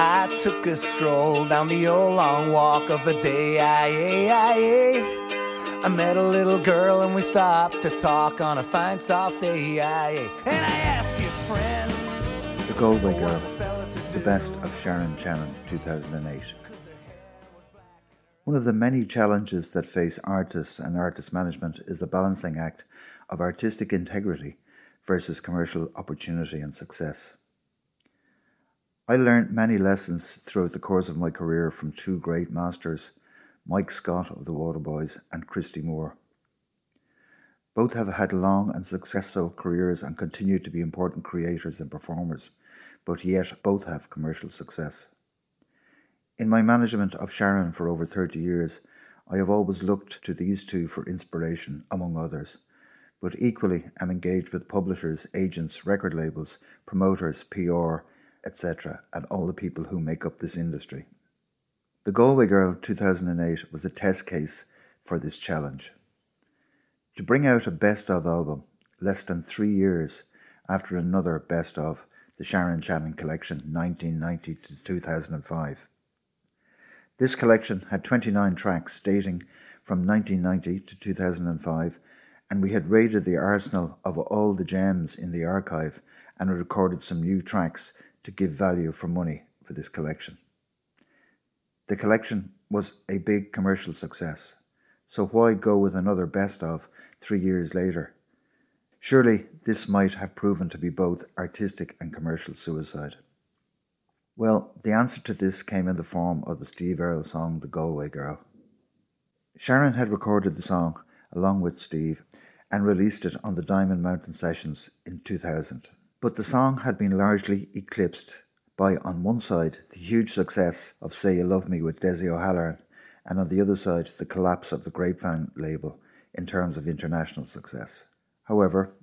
I took a stroll down the old long walk of a day. I, I, I, I met a little girl and we stopped to talk on a fine soft day. I, and I asked you, friend, The Galway Girl, the best of Sharon Shannon, 2008. One of the many challenges that face artists and artist management is the balancing act of artistic integrity versus commercial opportunity and success. I learned many lessons throughout the course of my career from two great masters, Mike Scott of the Waterboys and Christy Moore. Both have had long and successful careers and continue to be important creators and performers, but yet both have commercial success. In my management of Sharon for over 30 years, I have always looked to these two for inspiration, among others, but equally am engaged with publishers, agents, record labels, promoters, PR, etc., and all the people who make up this industry. The Galway Girl 2008 was a test case for this challenge. To bring out a best of album less than three years after another best of the Sharon Shannon collection 1990 to 2005 this collection had 29 tracks dating from 1990 to 2005, and we had raided the arsenal of all the gems in the archive and recorded some new tracks to give value for money for this collection. The collection was a big commercial success, so why go with another best of three years later? Surely this might have proven to be both artistic and commercial suicide. Well, the answer to this came in the form of the Steve Earle song The Galway Girl. Sharon had recorded the song along with Steve and released it on the Diamond Mountain Sessions in 2000. But the song had been largely eclipsed by, on one side, the huge success of Say You Love Me with Dessie O'Halloran, and on the other side, the collapse of the Grapevine label in terms of international success. However,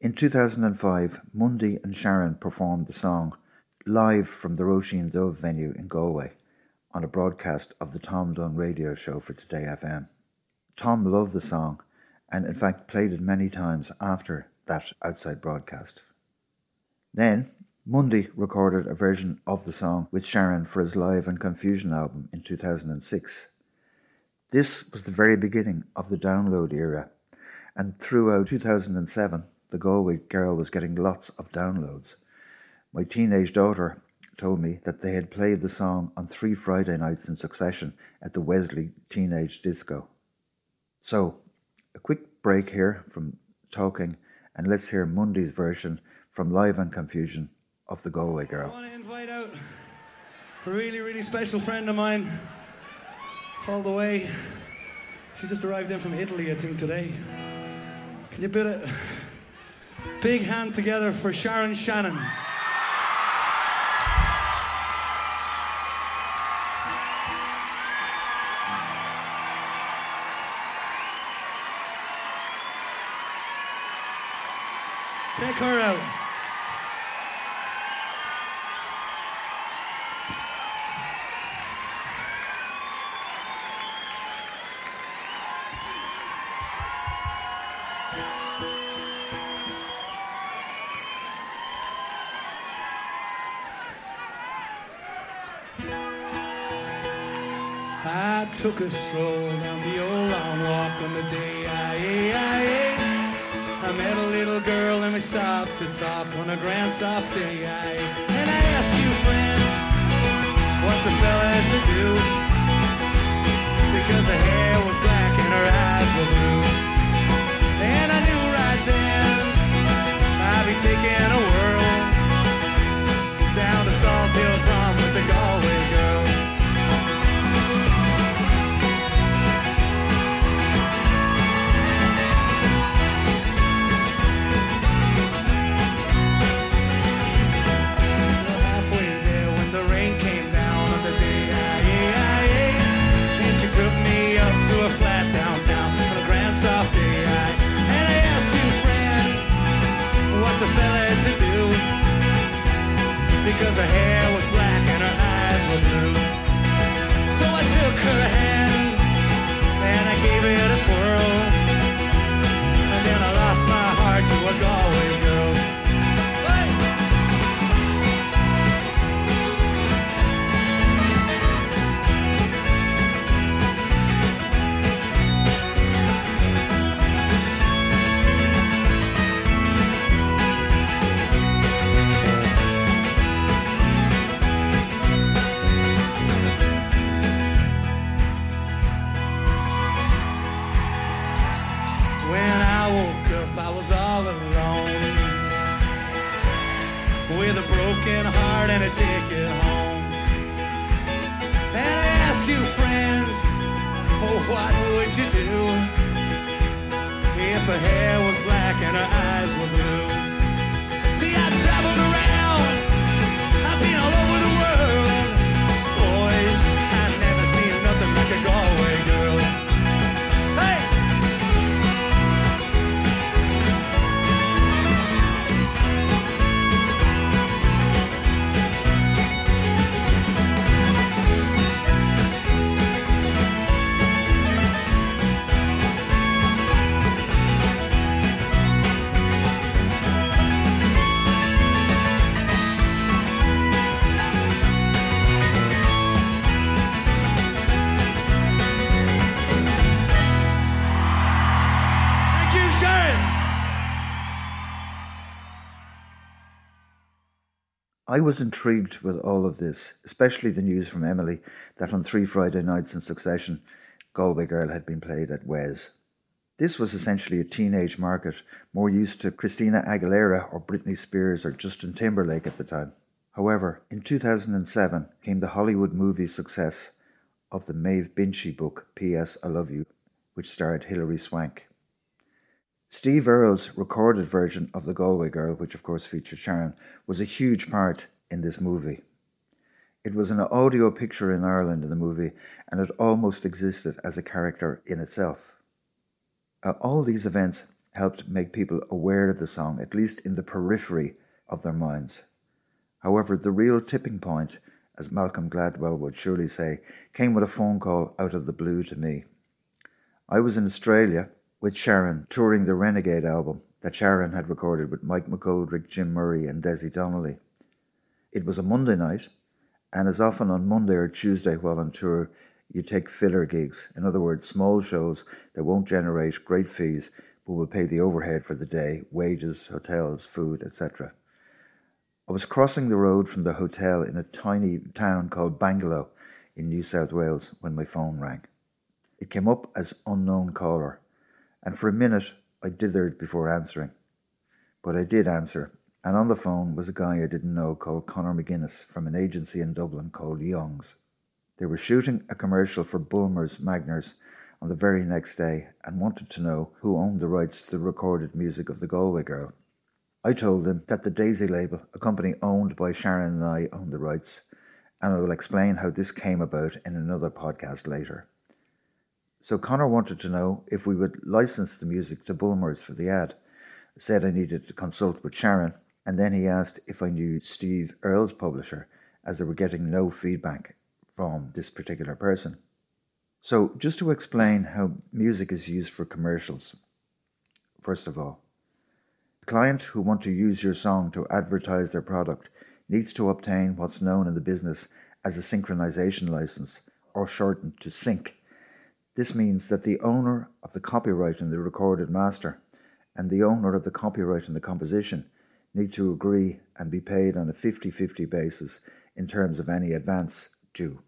in 2005, Mundy and Sharon performed the song live from the Roisin Dubh venue in Galway on a broadcast of the Tom Dunne radio show for Today FM. Tom loved the song and, in fact, played it many times after that outside broadcast. Then, Mundy recorded a version of the song with Sharon for his Live and Confusion album in 2006. This was the very beginning of the download era, and throughout 2007, the Galway Girl was getting lots of downloads. My teenage daughter told me that they had played the song on three Friday nights in succession at the Wesley Teenage Disco. So, a quick break here from talking, and let's hear Mundy's version from Live and Confusion of the Galway Girl. I want to invite out a really, really special friend of mine, all the way. She just arrived in from Italy, I think, today. Can you put a big hand together for Sharon Shannon? I took a stroll down the old long walk on the day I, I, I met a little girl and we stopped to talk on a grand soft day. I, and I asked you, friend, what's a fella to do? Because her hair was black and her eyes were blue. Taking a take it home. And I ask you, friends, oh, what would you do if her hair was black and her eyes were blue? I was intrigued with all of this, especially the news from Emily that on three Friday nights in succession, Galway Girl had been played at Wes. This was essentially a teenage market, more used to Christina Aguilera or Britney Spears or Justin Timberlake at the time. However, in 2007 came the Hollywood movie success of the Maeve Binchy book P.S. I Love You, which starred Hilary Swank. Steve Earle's recorded version of The Galway Girl, which of course featured Sharon, was a huge part in this movie. It was an audio picture in Ireland in the movie, and it almost existed as a character in itself. Uh, all these events helped make people aware of the song, at least in the periphery of their minds. However, the real tipping point, as Malcolm Gladwell would surely say, came with a phone call out of the blue to me. I was in Australia with Sharon touring the Renegade album that Sharon had recorded with Mike McGoldrick, Jim Murray, and Dezi Donnelly. It was a Monday night, and as often on Monday or Tuesday while on tour, you take filler gigs. In other words, small shows that won't generate great fees but will pay the overhead for the day wages, hotels, food, etc. I was crossing the road from the hotel in a tiny town called Bangalow in New South Wales when my phone rang. It came up as unknown caller, and for a minute I dithered before answering. But I did answer, and on the phone was a guy I didn't know called Connor McGuinness from an agency in Dublin called Young's. They were shooting a commercial for Bulmer's Magners on the very next day and wanted to know who owned the rights to the recorded music of the Galway Girl. I told them that the Daisy label, a company owned by Sharon and I, owned the rights, and I will explain how this came about in another podcast later. So Connor wanted to know if we would license the music to Bulmers for the ad. Said I needed to consult with Sharon, and then he asked if I knew Steve Earle's publisher, as they were getting no feedback from this particular person. So, just to explain how music is used for commercials, first of all, the client who want to use your song to advertise their product needs to obtain what's known in the business as a synchronization license, or shortened to sync. This means that the owner of the copyright in the recorded master and the owner of the copyright in the composition need to agree and be paid on a 50 50 basis in terms of any advance due.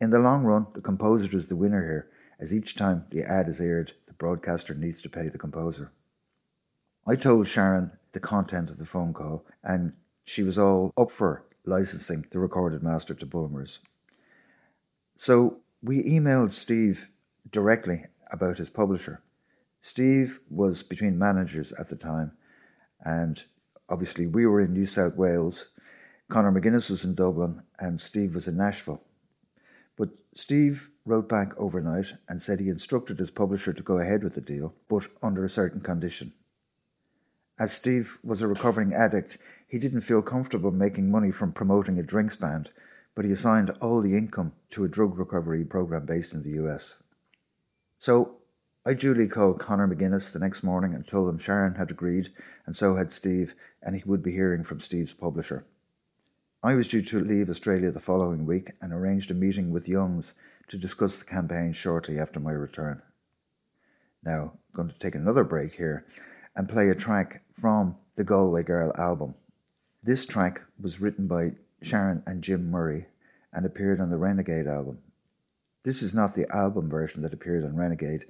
In the long run, the composer is the winner here, as each time the ad is aired, the broadcaster needs to pay the composer. I told Sharon the content of the phone call, and she was all up for licensing the recorded master to Bulmers. So we emailed Steve directly about his publisher. Steve was between managers at the time, and obviously we were in New South Wales. Conor McGuinness was in Dublin, and Steve was in Nashville. But Steve wrote back overnight and said he instructed his publisher to go ahead with the deal, but under a certain condition. As Steve was a recovering addict, he didn't feel comfortable making money from promoting a drinks band, but he assigned all the income to a drug recovery program based in the US. So I duly called Connor McGuinness the next morning and told him Sharon had agreed, and so had Steve, and he would be hearing from Steve's publisher. I was due to leave Australia the following week and arranged a meeting with Youngs to discuss the campaign shortly after my return. Now, I'm going to take another break here and play a track from the Galway Girl album. This track was written by Sharon and Jim Murray and appeared on the Renegade album. This is not the album version that appeared on Renegade,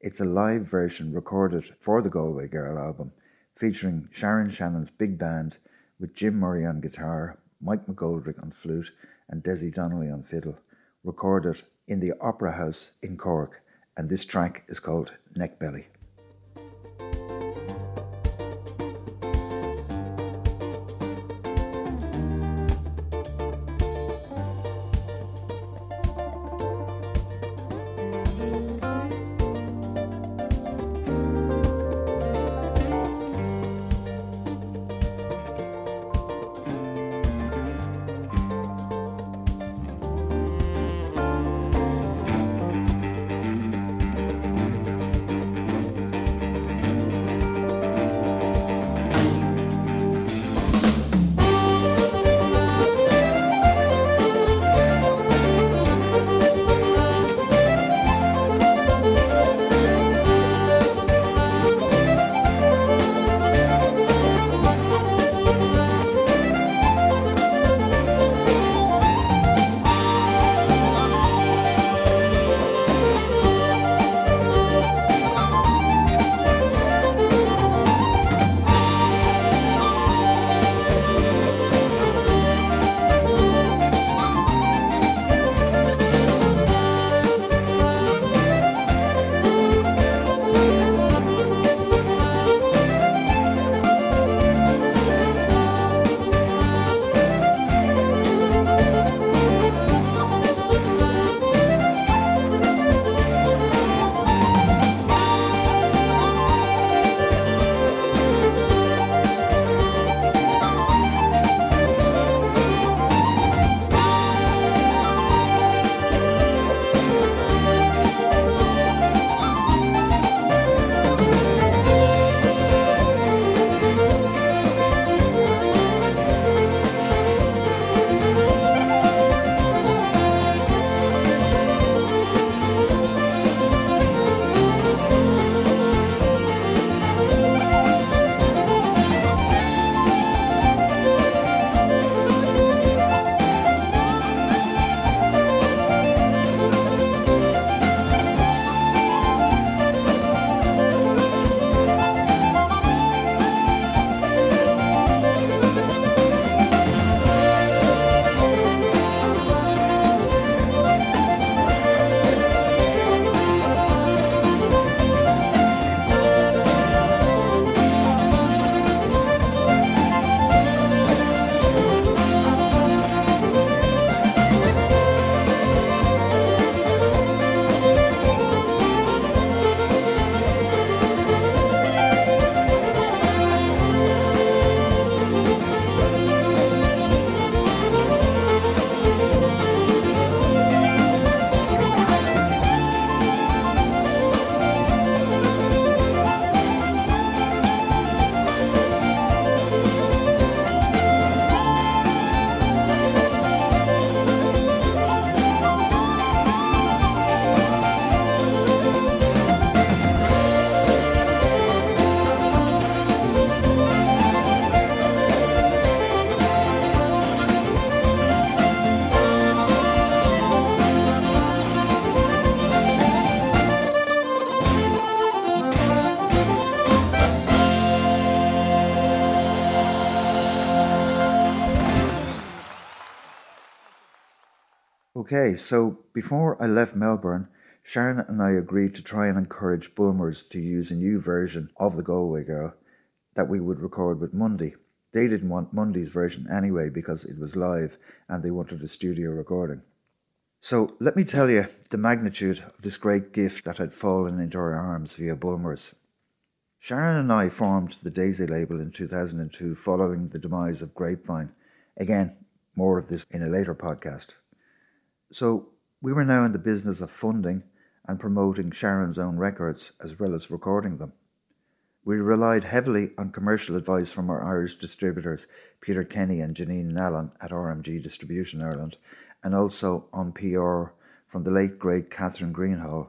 it's a live version recorded for the Galway Girl album, featuring Sharon Shannon's big band with Jim Murray on guitar, Mike McGoldrick on flute, and Dezi Donnelly on fiddle, recorded in the Opera House in Cork, and this track is called Neck Okay, so before I left Melbourne, Sharon and I agreed to try and encourage Bulmers to use a new version of the Galway Girl that we would record with Mundy. They didn't want Mundy's version anyway because it was live and they wanted a studio recording. So let me tell you the magnitude of this great gift that had fallen into our arms via Bulmers. Sharon and I formed the Daisy label in 2002 following the demise of Grapevine. Again, more of this in a later podcast. So we were now in the business of funding and promoting Sharon's own records as well as recording them. We relied heavily on commercial advice from our Irish distributors, Peter Kenny and Janine Nallon at RMG Distribution Ireland, and also on PR from the late great Catherine Greenhall,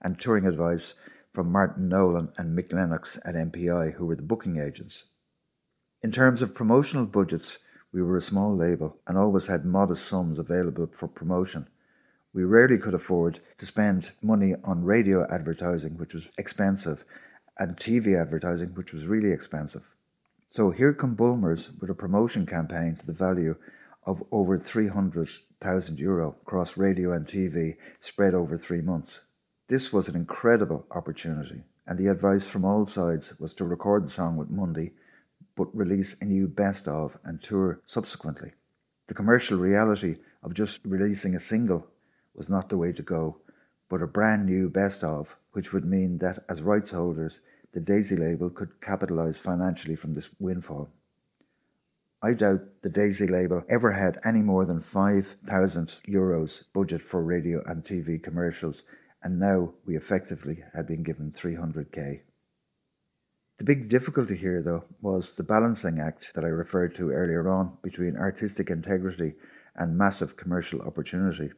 and touring advice from Martin Nolan and Mick Lennox at MPI, who were the booking agents. In terms of promotional budgets, we were a small label and always had modest sums available for promotion. We rarely could afford to spend money on radio advertising, which was expensive, and TV advertising, which was really expensive. So here come Bulmers with a promotion campaign to the value of over 300,000 euro across radio and TV spread over three months. This was an incredible opportunity, and the advice from all sides was to record the song with Mundy, but release a new best of and tour subsequently. The commercial reality of just releasing a single was not the way to go, but a brand new best of, which would mean that as rights holders, the Daisy label could capitalise financially from this windfall. I doubt the Daisy label ever had any more than 5,000 euros budget for radio and TV commercials, and now we effectively had been given 300k. The big difficulty here, though, was the balancing act that I referred to earlier on between artistic integrity and massive commercial opportunity.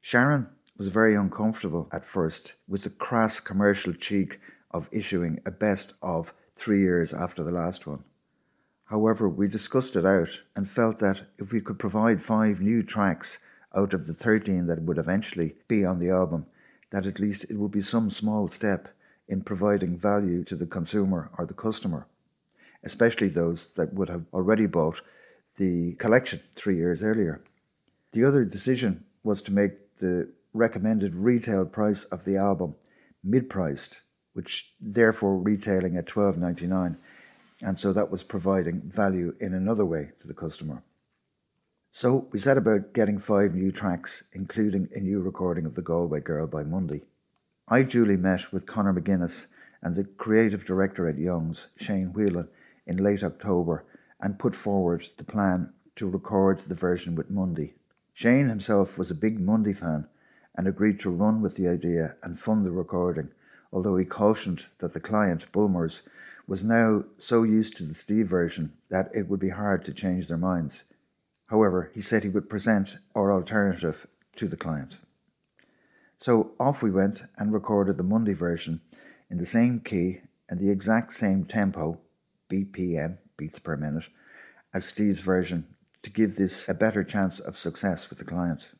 Sharon was very uncomfortable at first with the crass commercial cheek of issuing a best of three years after the last one. However, we discussed it out and felt that if we could provide five new tracks out of the 13 that would eventually be on the album, that at least it would be some small step in providing value to the consumer or the customer, especially those that would have already bought the collection three years earlier. The other decision was to make the recommended retail price of the album mid priced, which therefore retailing at twelve ninety nine and so that was providing value in another way to the customer. So we set about getting five new tracks, including a new recording of The Galway Girl by Mundy. I duly met with Conor McGuinness and the creative director at Young's, Shane Whelan, in late October and put forward the plan to record the version with Mundy. Shane himself was a big Mundy fan and agreed to run with the idea and fund the recording, although he cautioned that the client, Bulmers, was now so used to the Steve version that it would be hard to change their minds. However, he said he would present our alternative to the client. So off we went and recorded the Mundy version in the same key and the exact same tempo, BPM, beats per minute, as Steve's version to give this a better chance of success with the client.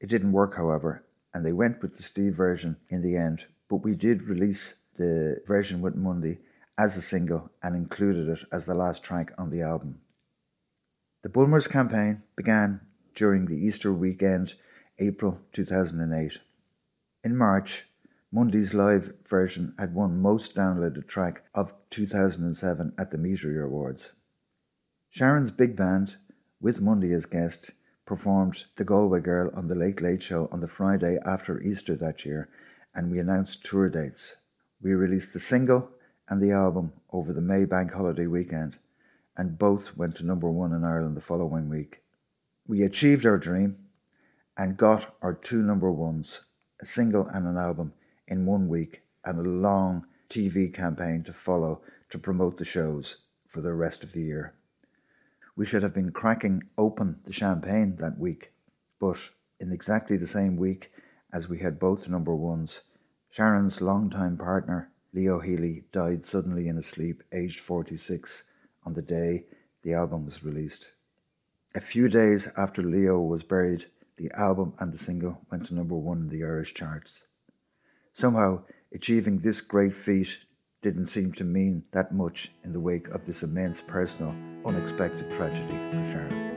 It didn't work, however, and they went with the Steve version in the end, but we did release the version with Mundy as a single and included it as the last track on the album. The Bulmers campaign began during the Easter weekend, April 2008. In March, Mundy's live version had won most downloaded track of 2007 at the Meteor Awards. Sharon's big band, with Mundy as guest, performed The Galway Girl on The Late Late Show on the Friday after Easter that year, and we announced tour dates. We released the single and the album over the May Bank holiday weekend, and both went to number one in Ireland the following week. We achieved our dream and got our two number ones, a single and an album, in one week, and a long TV campaign to follow to promote the shows for the rest of the year. We should have been cracking open the champagne that week, but in exactly the same week as we had both number ones, Sharon's longtime partner Leo Healy died suddenly in his sleep, aged 46, on the day the album was released. A few days after Leo was buried, the album and the single went to number one in the Irish charts. Somehow, achieving this great feat didn't seem to mean that much in the wake of this immense personal, unexpected tragedy for Sharon.